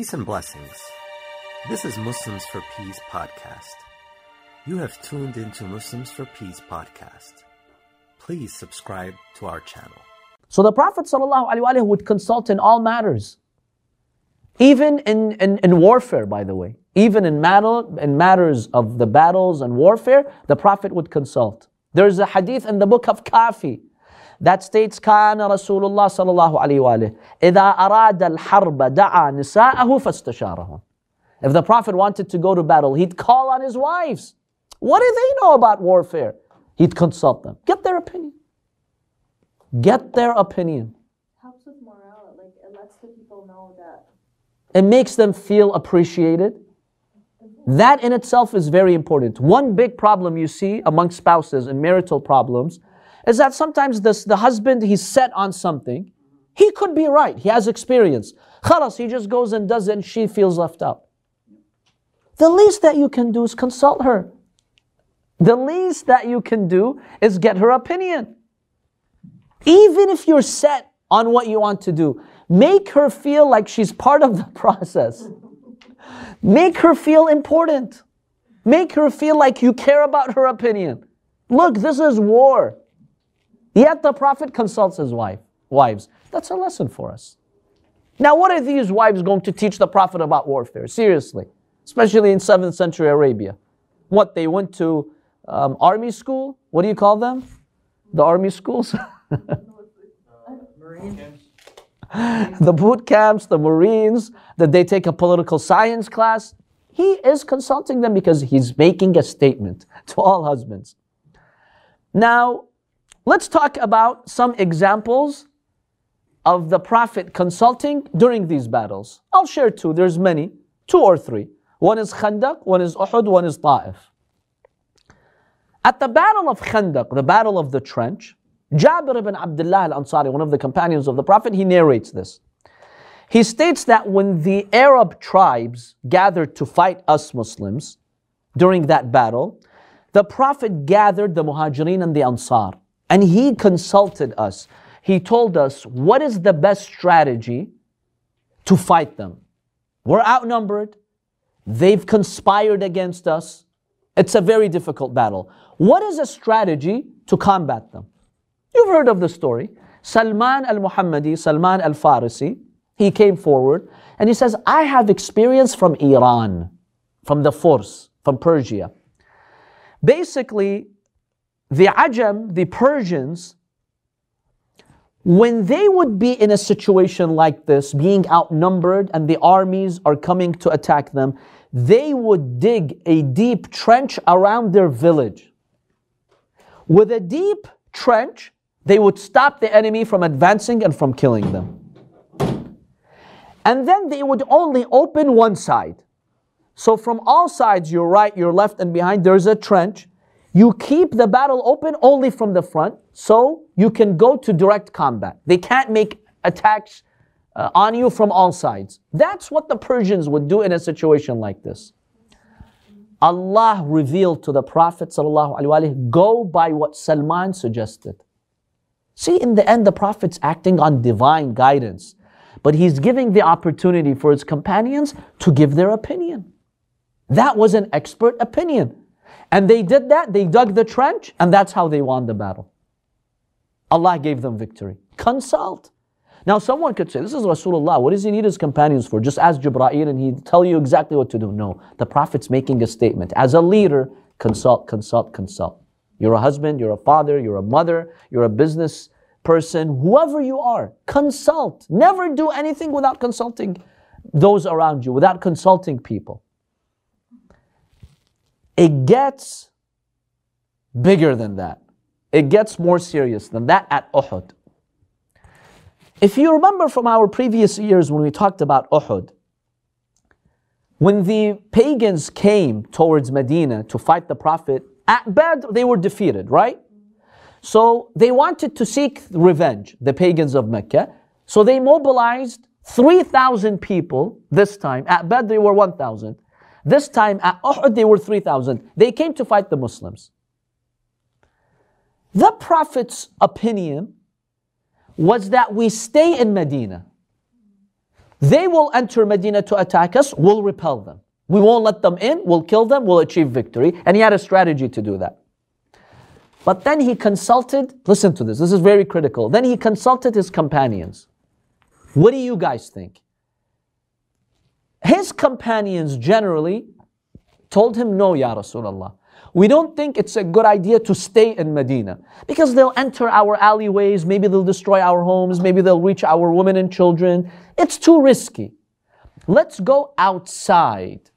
Peace and blessings. This is Muslims for Peace podcast. You have tuned into Muslims for Peace podcast. Please subscribe to our channel. So the Prophet ﷺ would consult in all matters. Even in, in, in warfare, by the way. Even in, battle, in matters of the battles and warfare, the Prophet would consult. There's a hadith in the book of Kafi that states كان رسول الله صلى الله عليه وآله إذا أراد الحرب دعا نساءه فاستشارهم If the Prophet wanted to go to battle, he'd call on his wives. What do they know about warfare? He'd consult them. Get their opinion. Get their opinion. helps with morale. Like it lets the people know that It makes them feel appreciated. That in itself is very important. One big problem you see among spouses and marital problems is that sometimes this, the husband, he's set on something. He could be right. He has experience. Khalas, he just goes and does it and she feels left out. The least that you can do is consult her. The least that you can do is get her opinion. Even if you're set on what you want to do, make her feel like she's part of the process. Make her feel important. Make her feel like you care about her opinion. Look, this is war. Yet the Prophet consults his wife, wives. That's a lesson for us. Now, what are these wives going to teach the Prophet about warfare? Seriously, especially in 7th century Arabia. What, they went to um, army school? What do you call them? The army schools? the boot camps, the Marines, that they take a political science class. He is consulting them because he's making a statement to all husbands. Now, let's talk about some examples of the Prophet consulting during these battles. I'll share two, there's many, two or three. One is Khandaq, one is Uhud, one is Ta'if. At the Battle of Khandaq, the Battle of the Trench, Jabir ibn Abdullah al Ansari, one of the companions of the Prophet, he narrates this. He states that when the Arab tribes gathered to fight us Muslims during that battle, the Prophet gathered the Muhajirin and the Ansar and he consulted us. He told us what is the best strategy to fight them. We're outnumbered, they've conspired against us. It's a very difficult battle. What is a strategy to combat them? You've heard of the story. Salman al Muhammadi, Salman al Farisi, he came forward and he says, I have experience from Iran, from the force, from Persia. Basically, the Ajam, the Persians, when they would be in a situation like this, being outnumbered and the armies are coming to attack them, they would dig a deep trench around their village. With a deep trench, they would stop the enemy from advancing and from killing them. And then they would only open one side. So from all sides, your right, your left, and behind, there's a trench. You keep the battle open only from the front, so you can go to direct combat. They can't make attacks uh, on you from all sides. That's what the Persians would do in a situation like this. Allah revealed to the Prophet ﷺ, go by what Salman suggested. See, in the end, the Prophet's acting on divine guidance, but he's giving the opportunity for his companions to give their opinion. That was an expert opinion. And they did that, they dug the trench, and that's how they won the battle. Allah gave them victory. Consult. Now, someone could say, This is Rasulullah. What does he need his companions for? Just ask Jibra'il and he'd tell you exactly what to do. No, the Prophet's making a statement. As a leader, consult, consult, consult. You're a husband, you're a father, you're a mother, you're a business person, whoever you are, consult. Never do anything without consulting those around you, without consulting people. It gets bigger than that. It gets more serious than that at Uhud. If you remember from our previous years when we talked about Uhud, when the pagans came towards Medina to fight the Prophet, at Badr they were defeated, right? So they wanted to seek revenge, the pagans of Mecca. So they mobilized 3,000 people this time. At Badr they were 1,000. This time at Uhud they were 3,000. They came to fight the Muslims. The Prophet's opinion was that we stay in Medina. They will enter Medina to attack us, we'll repel them. We won't let them in, we'll kill them, we'll achieve victory. And he had a strategy to do that. But then he consulted, listen to this, this is very critical. Then he consulted his companions. What do you guys think? His companions generally told him, No, Ya Rasulullah. We don't think it's a good idea to stay in Medina because they'll enter our alleyways, maybe they'll destroy our homes, maybe they'll reach our women and children. It's too risky. Let's go outside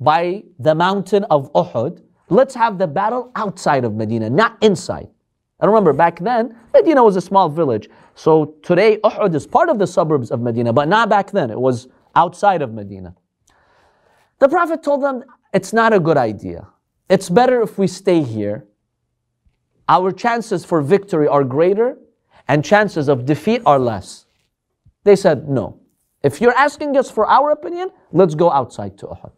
by the mountain of Uhud. Let's have the battle outside of Medina, not inside. And remember, back then, Medina was a small village. So today, Uhud is part of the suburbs of Medina, but not back then. It was outside of Medina. The Prophet told them, it's not a good idea. It's better if we stay here. Our chances for victory are greater and chances of defeat are less. They said, no. If you're asking us for our opinion, let's go outside to Uhud.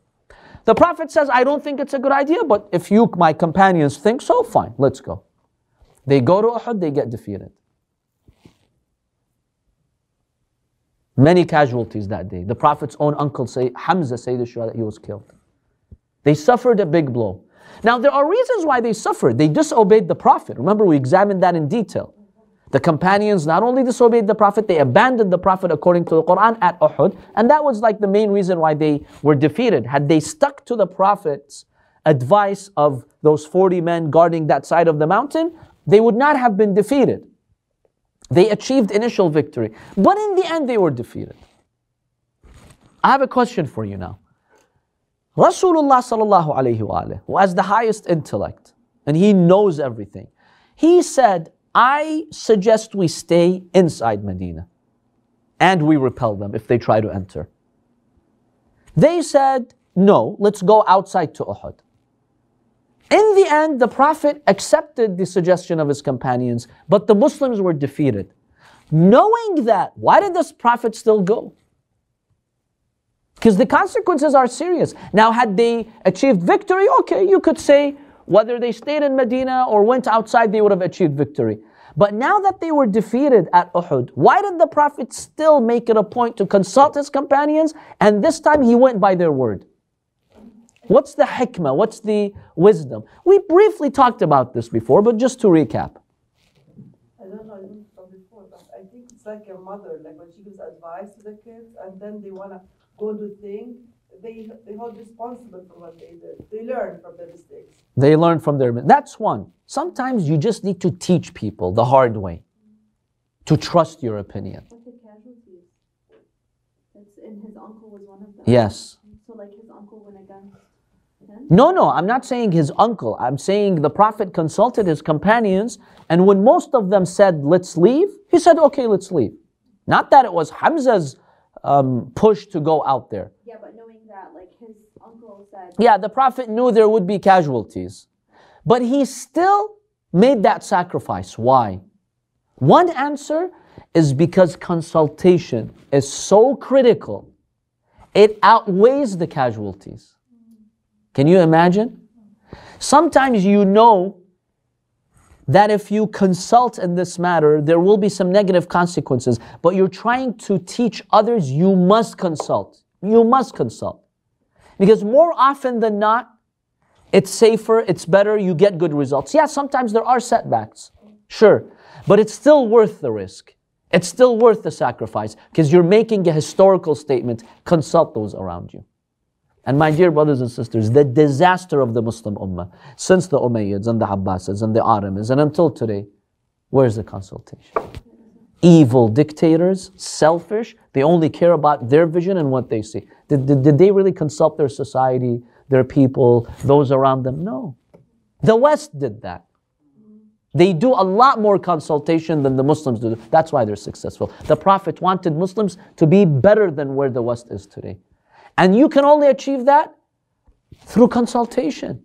The Prophet says, I don't think it's a good idea, but if you, my companions, think so, fine, let's go. They go to Uhud, they get defeated. Many casualties that day. The Prophet's own uncle, say, Hamza, Sayyid that he was killed. They suffered a big blow. Now, there are reasons why they suffered. They disobeyed the Prophet. Remember, we examined that in detail. The companions not only disobeyed the Prophet, they abandoned the Prophet according to the Quran at Uhud. And that was like the main reason why they were defeated. Had they stuck to the Prophet's advice of those 40 men guarding that side of the mountain, they would not have been defeated. They achieved initial victory. But in the end, they were defeated. I have a question for you now. Rasulullah sallallahu alayhi wa who has the highest intellect and he knows everything, he said, I suggest we stay inside Medina and we repel them if they try to enter. They said, no, let's go outside to Uhud. In the end, the Prophet accepted the suggestion of his companions, but the Muslims were defeated. Knowing that, why did this Prophet still go? Because the consequences are serious. Now, had they achieved victory, okay, you could say whether they stayed in Medina or went outside, they would have achieved victory. But now that they were defeated at Uhud, why did the Prophet still make it a point to consult his companions? And this time he went by their word. What's the hikmah? What's the wisdom? We briefly talked about this before, but just to recap. I don't know from before, but I think it's like a mother, like when she gives advice to the kids and then they want to go do things, they, they hold responsible for what they did. They learn from their mistakes. They learn from their mistakes. That's one. Sometimes you just need to teach people the hard way to trust your opinion. Like the casualties. That's, and his uncle was one of them. Yes. So like his uncle went against him? No, no, I'm not saying his uncle. I'm saying the Prophet consulted his companions, and when most of them said, let's leave, he said, okay, let's leave. Not that it was Hamza's um, push to go out there. Yeah, but knowing that, like his uncle said, Yeah, the Prophet knew there would be casualties, but he still made that sacrifice. Why? One answer is because consultation is so critical, it outweighs the casualties. Can you imagine? Sometimes you know that if you consult in this matter, there will be some negative consequences, but you're trying to teach others, you must consult. You must consult. Because more often than not, it's safer, it's better, you get good results. Yeah, sometimes there are setbacks, sure, but it's still worth the risk. It's still worth the sacrifice because you're making a historical statement. Consult those around you. And my dear brothers and sisters, the disaster of the Muslim Ummah since the Umayyads and the Abbasids and the Aramids and until today, where's the consultation? Evil dictators, selfish, they only care about their vision and what they see. Did, did, did they really consult their society, their people, those around them? No. The West did that. They do a lot more consultation than the Muslims do. That's why they're successful. The Prophet wanted Muslims to be better than where the West is today. And you can only achieve that through consultation.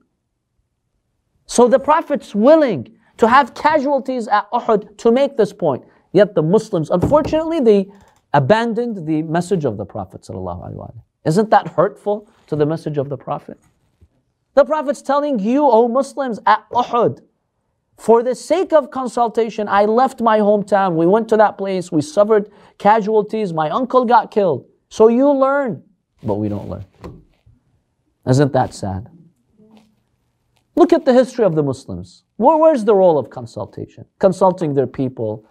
So the Prophet's willing to have casualties at Uhud to make this point. Yet the Muslims, unfortunately, they abandoned the message of the Prophet. Isn't that hurtful to the message of the Prophet? The Prophet's telling you, O Muslims, at Uhud, for the sake of consultation, I left my hometown. We went to that place, we suffered casualties, my uncle got killed. So you learn, but we don't learn. Isn't that sad? Look at the history of the Muslims. Where, where's the role of consultation? Consulting their people,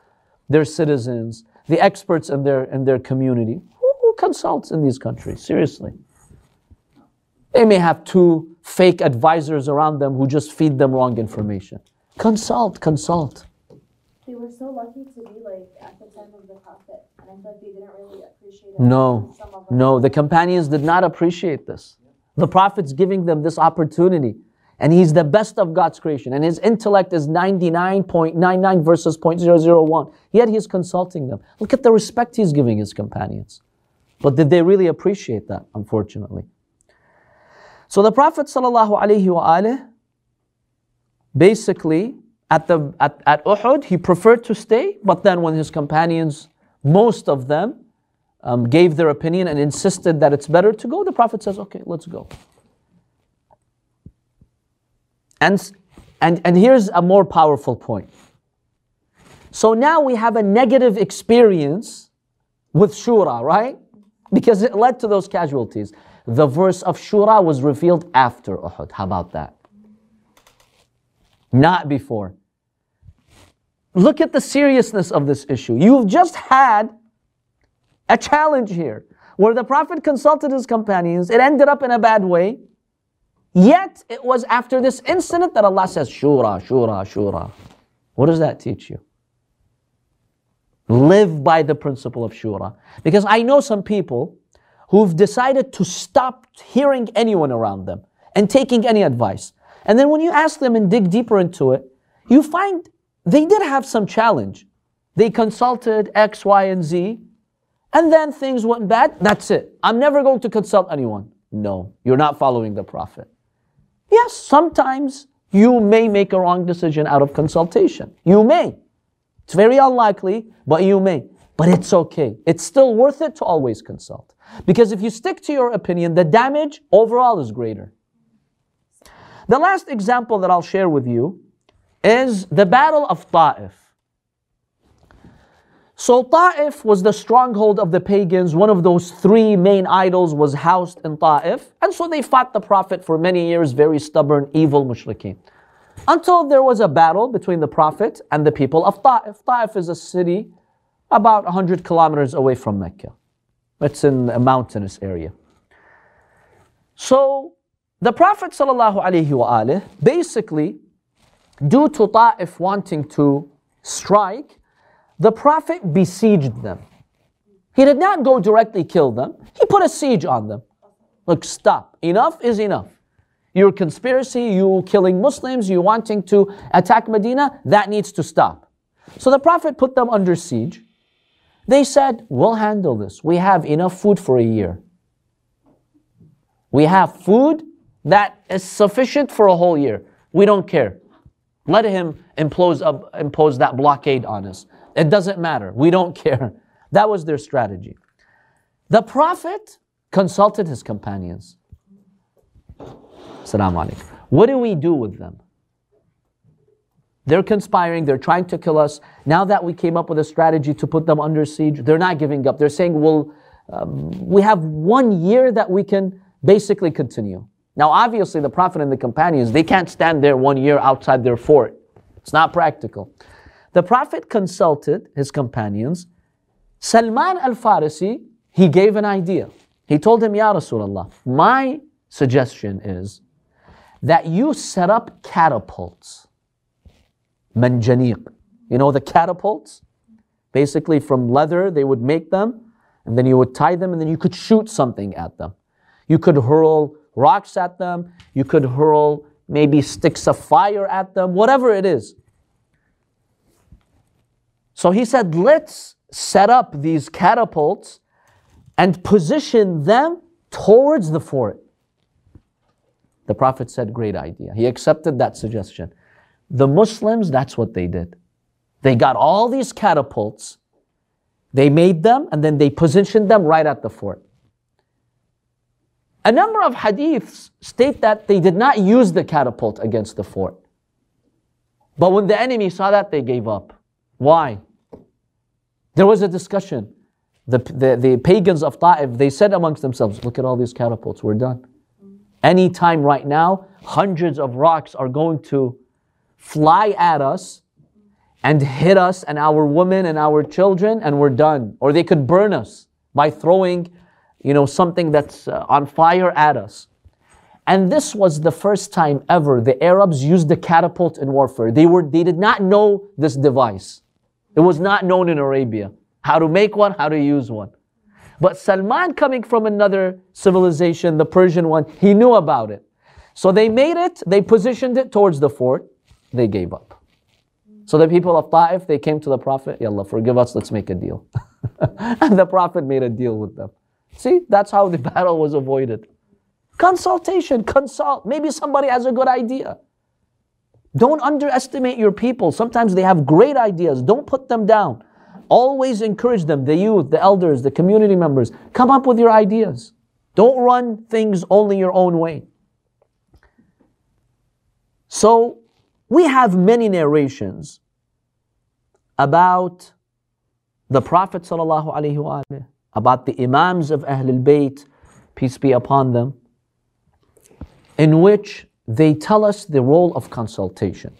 their citizens, the experts in their, in their community. Who, who consults in these countries? Seriously. They may have two fake advisors around them who just feed them wrong information. Consult, consult. They were so lucky to be like at the time of the Prophet, and I feel like they didn't really appreciate it. No, Some of them. no, the companions did not appreciate this. The Prophet's giving them this opportunity. And he's the best of God's creation. And his intellect is 99.99 versus 0.001. Yet he's consulting them. Look at the respect he's giving his companions. But did they really appreciate that? Unfortunately. So the Prophet ﷺ, basically at, the, at, at Uhud, he preferred to stay. But then when his companions, most of them, um, gave their opinion and insisted that it's better to go, the Prophet says, okay, let's go. And, and, and here's a more powerful point. So now we have a negative experience with Shura, right? Because it led to those casualties. The verse of Shura was revealed after Uhud. How about that? Not before. Look at the seriousness of this issue. You've just had a challenge here where the Prophet consulted his companions. It ended up in a bad way. Yet it was after this incident that Allah says, Shura, Shura, Shura. What does that teach you? Live by the principle of Shura. Because I know some people who've decided to stop hearing anyone around them and taking any advice. And then when you ask them and dig deeper into it, you find they did have some challenge. They consulted X, Y, and Z, and then things went bad. That's it. I'm never going to consult anyone. No, you're not following the Prophet. Yes, sometimes you may make a wrong decision out of consultation. You may. It's very unlikely, but you may. But it's okay. It's still worth it to always consult. Because if you stick to your opinion, the damage overall is greater. The last example that I'll share with you is the Battle of Ta'if. So Ta'if was the stronghold of the pagans. One of those three main idols was housed in Ta'if. And so they fought the Prophet for many years, very stubborn, evil mushrikeen. Until there was a battle between the Prophet and the people of Ta'if. Ta'if is a city about 100 kilometers away from Mecca. It's in a mountainous area. So the Prophet basically, due to Ta'if wanting to strike, the Prophet besieged them. He did not go directly kill them, he put a siege on them. Look, stop. Enough is enough. Your conspiracy, you killing Muslims, you wanting to attack Medina, that needs to stop. So the Prophet put them under siege. They said, We'll handle this. We have enough food for a year. We have food that is sufficient for a whole year. We don't care. Let him impose, uh, impose that blockade on us. It doesn't matter. We don't care. That was their strategy. The Prophet consulted his companions. Assalamu alaikum. What do we do with them? They're conspiring, they're trying to kill us. Now that we came up with a strategy to put them under siege, they're not giving up. They're saying, well, um, we have one year that we can basically continue. Now, obviously, the Prophet and the companions, they can't stand there one year outside their fort. It's not practical. The Prophet consulted his companions. Salman al Farisi, he gave an idea. He told him, Ya Rasulullah, my suggestion is that you set up catapults. Manjaniq. You know the catapults? Basically, from leather, they would make them, and then you would tie them, and then you could shoot something at them. You could hurl rocks at them, you could hurl maybe sticks of fire at them, whatever it is. So he said, let's set up these catapults and position them towards the fort. The Prophet said, Great idea. He accepted that suggestion. The Muslims, that's what they did. They got all these catapults, they made them, and then they positioned them right at the fort. A number of hadiths state that they did not use the catapult against the fort. But when the enemy saw that, they gave up. Why? There was a discussion. the, the, the pagans of Ta'if, they said amongst themselves, Look at all these catapults, we're done. Anytime right now, hundreds of rocks are going to fly at us and hit us and our women and our children, and we're done. Or they could burn us by throwing, you know, something that's uh, on fire at us. And this was the first time ever the Arabs used the catapult in warfare. They were they did not know this device. It was not known in Arabia how to make one, how to use one. But Salman, coming from another civilization, the Persian one, he knew about it. So they made it, they positioned it towards the fort, they gave up. So the people of Ta'if, they came to the Prophet, Yallah, forgive us, let's make a deal. and the Prophet made a deal with them. See, that's how the battle was avoided. Consultation, consult. Maybe somebody has a good idea. Don't underestimate your people. Sometimes they have great ideas. Don't put them down. Always encourage them, the youth, the elders, the community members. Come up with your ideas. Don't run things only your own way. So, we have many narrations about the Prophet ﷺ, about the Imams of Ahlul Bayt, peace be upon them, in which they tell us the role of consultation.